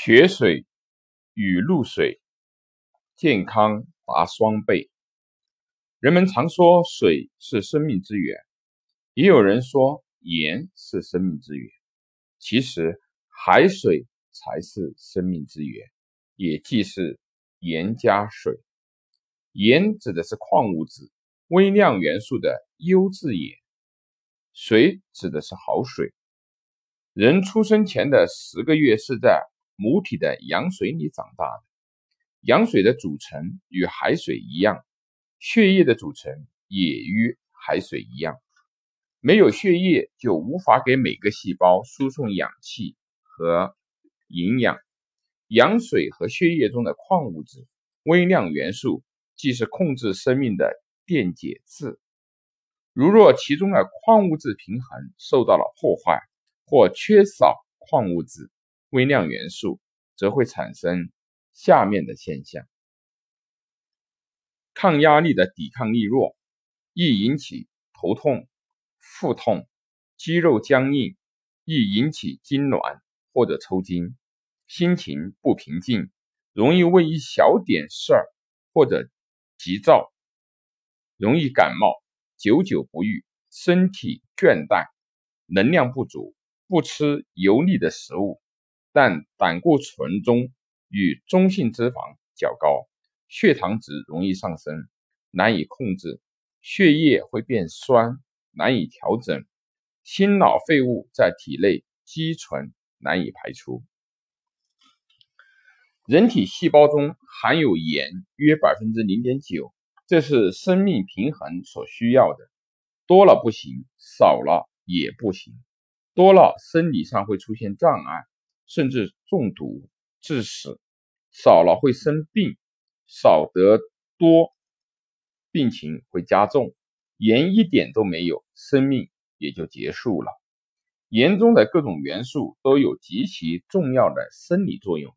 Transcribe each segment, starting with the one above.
血水与露水，健康达双倍。人们常说水是生命之源，也有人说盐是生命之源。其实海水才是生命之源，也即是盐加水。盐指的是矿物质、微量元素的优质盐，水指的是好水。人出生前的十个月是在母体的羊水里长大的，羊水的组成与海水一样，血液的组成也与海水一样。没有血液，就无法给每个细胞输送氧气和营养。羊水和血液中的矿物质、微量元素，既是控制生命的电解质。如若其中的矿物质平衡受到了破坏，或缺少矿物质，微量元素则会产生下面的现象：抗压力的抵抗力弱，易引起头痛、腹痛、肌肉僵硬，易引起痉挛或者抽筋，心情不平静，容易为一小点事儿或者急躁，容易感冒，久久不愈，身体倦怠，能量不足，不吃油腻的食物。但胆固醇中与中性脂肪较高，血糖值容易上升，难以控制，血液会变酸，难以调整，心脑废物在体内积存，难以排出。人体细胞中含有盐约百分之零点九，这是生命平衡所需要的，多了不行，少了也不行，多了生理上会出现障碍。甚至中毒致死，少了会生病，少得多，病情会加重。盐一点都没有，生命也就结束了。盐中的各种元素都有极其重要的生理作用，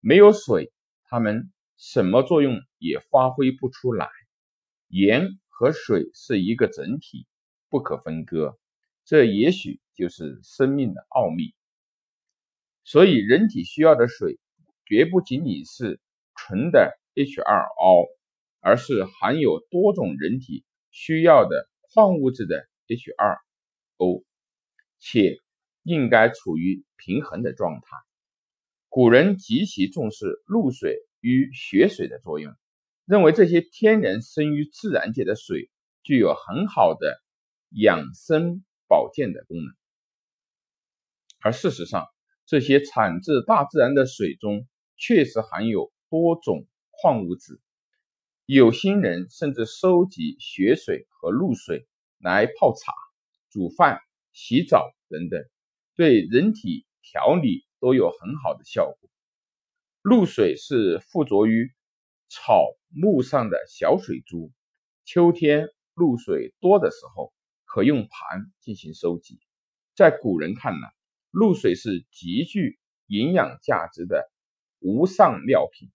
没有水，它们什么作用也发挥不出来。盐和水是一个整体，不可分割，这也许就是生命的奥秘。所以，人体需要的水绝不仅仅是纯的 H2O，而是含有多种人体需要的矿物质的 H2O，且应该处于平衡的状态。古人极其重视露水与血水的作用，认为这些天然生于自然界的水具有很好的养生保健的功能，而事实上。这些产自大自然的水中确实含有多种矿物质，有心人甚至收集雪水和露水来泡茶、煮饭、洗澡等等，对人体调理都有很好的效果。露水是附着于草木上的小水珠，秋天露水多的时候，可用盘进行收集。在古人看来，露水是极具营养价值的无上妙品，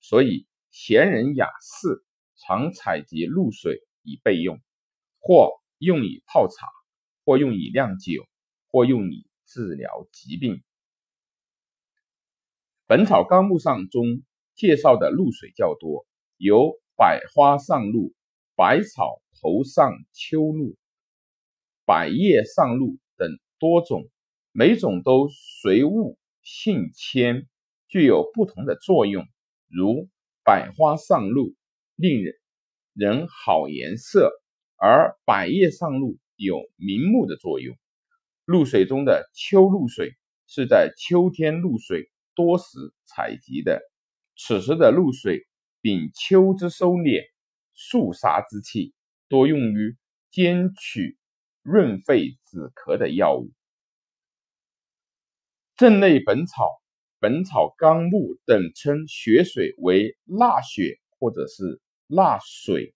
所以闲人雅士常采集露水以备用，或用以泡茶，或用以酿酒，或用以治疗疾病。《本草纲目》上中介绍的露水较多，有百花上露、百草头上秋露、百叶上露等多种。每种都随物性迁，具有不同的作用。如百花上露，令人人好颜色；而百叶上露有明目的作用。露水中的秋露水是在秋天露水多时采集的，此时的露水秉秋之收敛、肃杀之气，多用于煎取润肺止咳的药物。镇内本草、本草纲目等称雪水为腊雪或者是腊水，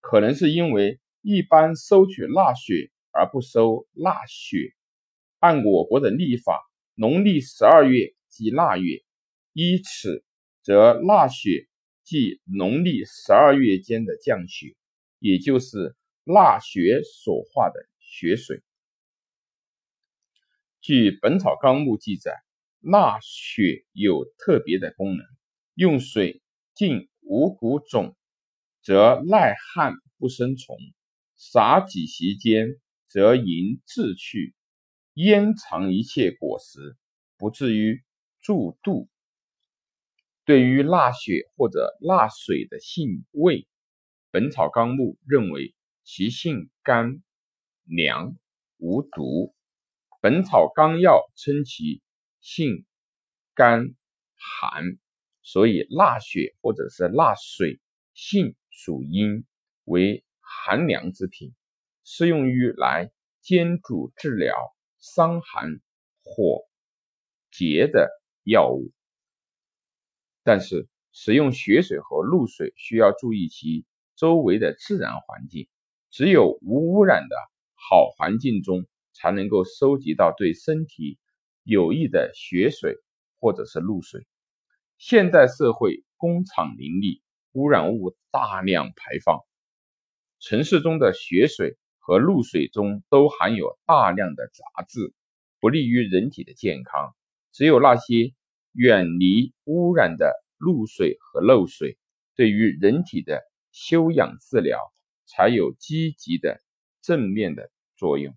可能是因为一般收取腊雪而不收腊雪。按我国的历法，农历十二月即腊月，依此则腊雪即农历十二月间的降雪，也就是腊雪所化的雪水。据《本草纲目》记载，纳血有特别的功能，用水浸五谷种，则耐旱不生虫；撒几席间，则淫滞去，腌藏一切果实，不至于蛀肚。对于纳血或者纳水的性味，《本草纲目》认为其性甘凉无毒，《本草纲要》称其性甘寒，所以纳血或者是纳水性属阴，为寒凉之品，适用于来煎煮治疗伤寒火结的药物。但是，使用血水和露水需要注意其周围的自然环境，只有无污染的好环境中，才能够收集到对身体有益的血水或者是露水。现代社会工厂林立，污染物大量排放，城市中的血水和露水中都含有大量的杂质，不利于人体的健康。只有那些。远离污染的露水和漏水，对于人体的休养治疗才有积极的正面的作用。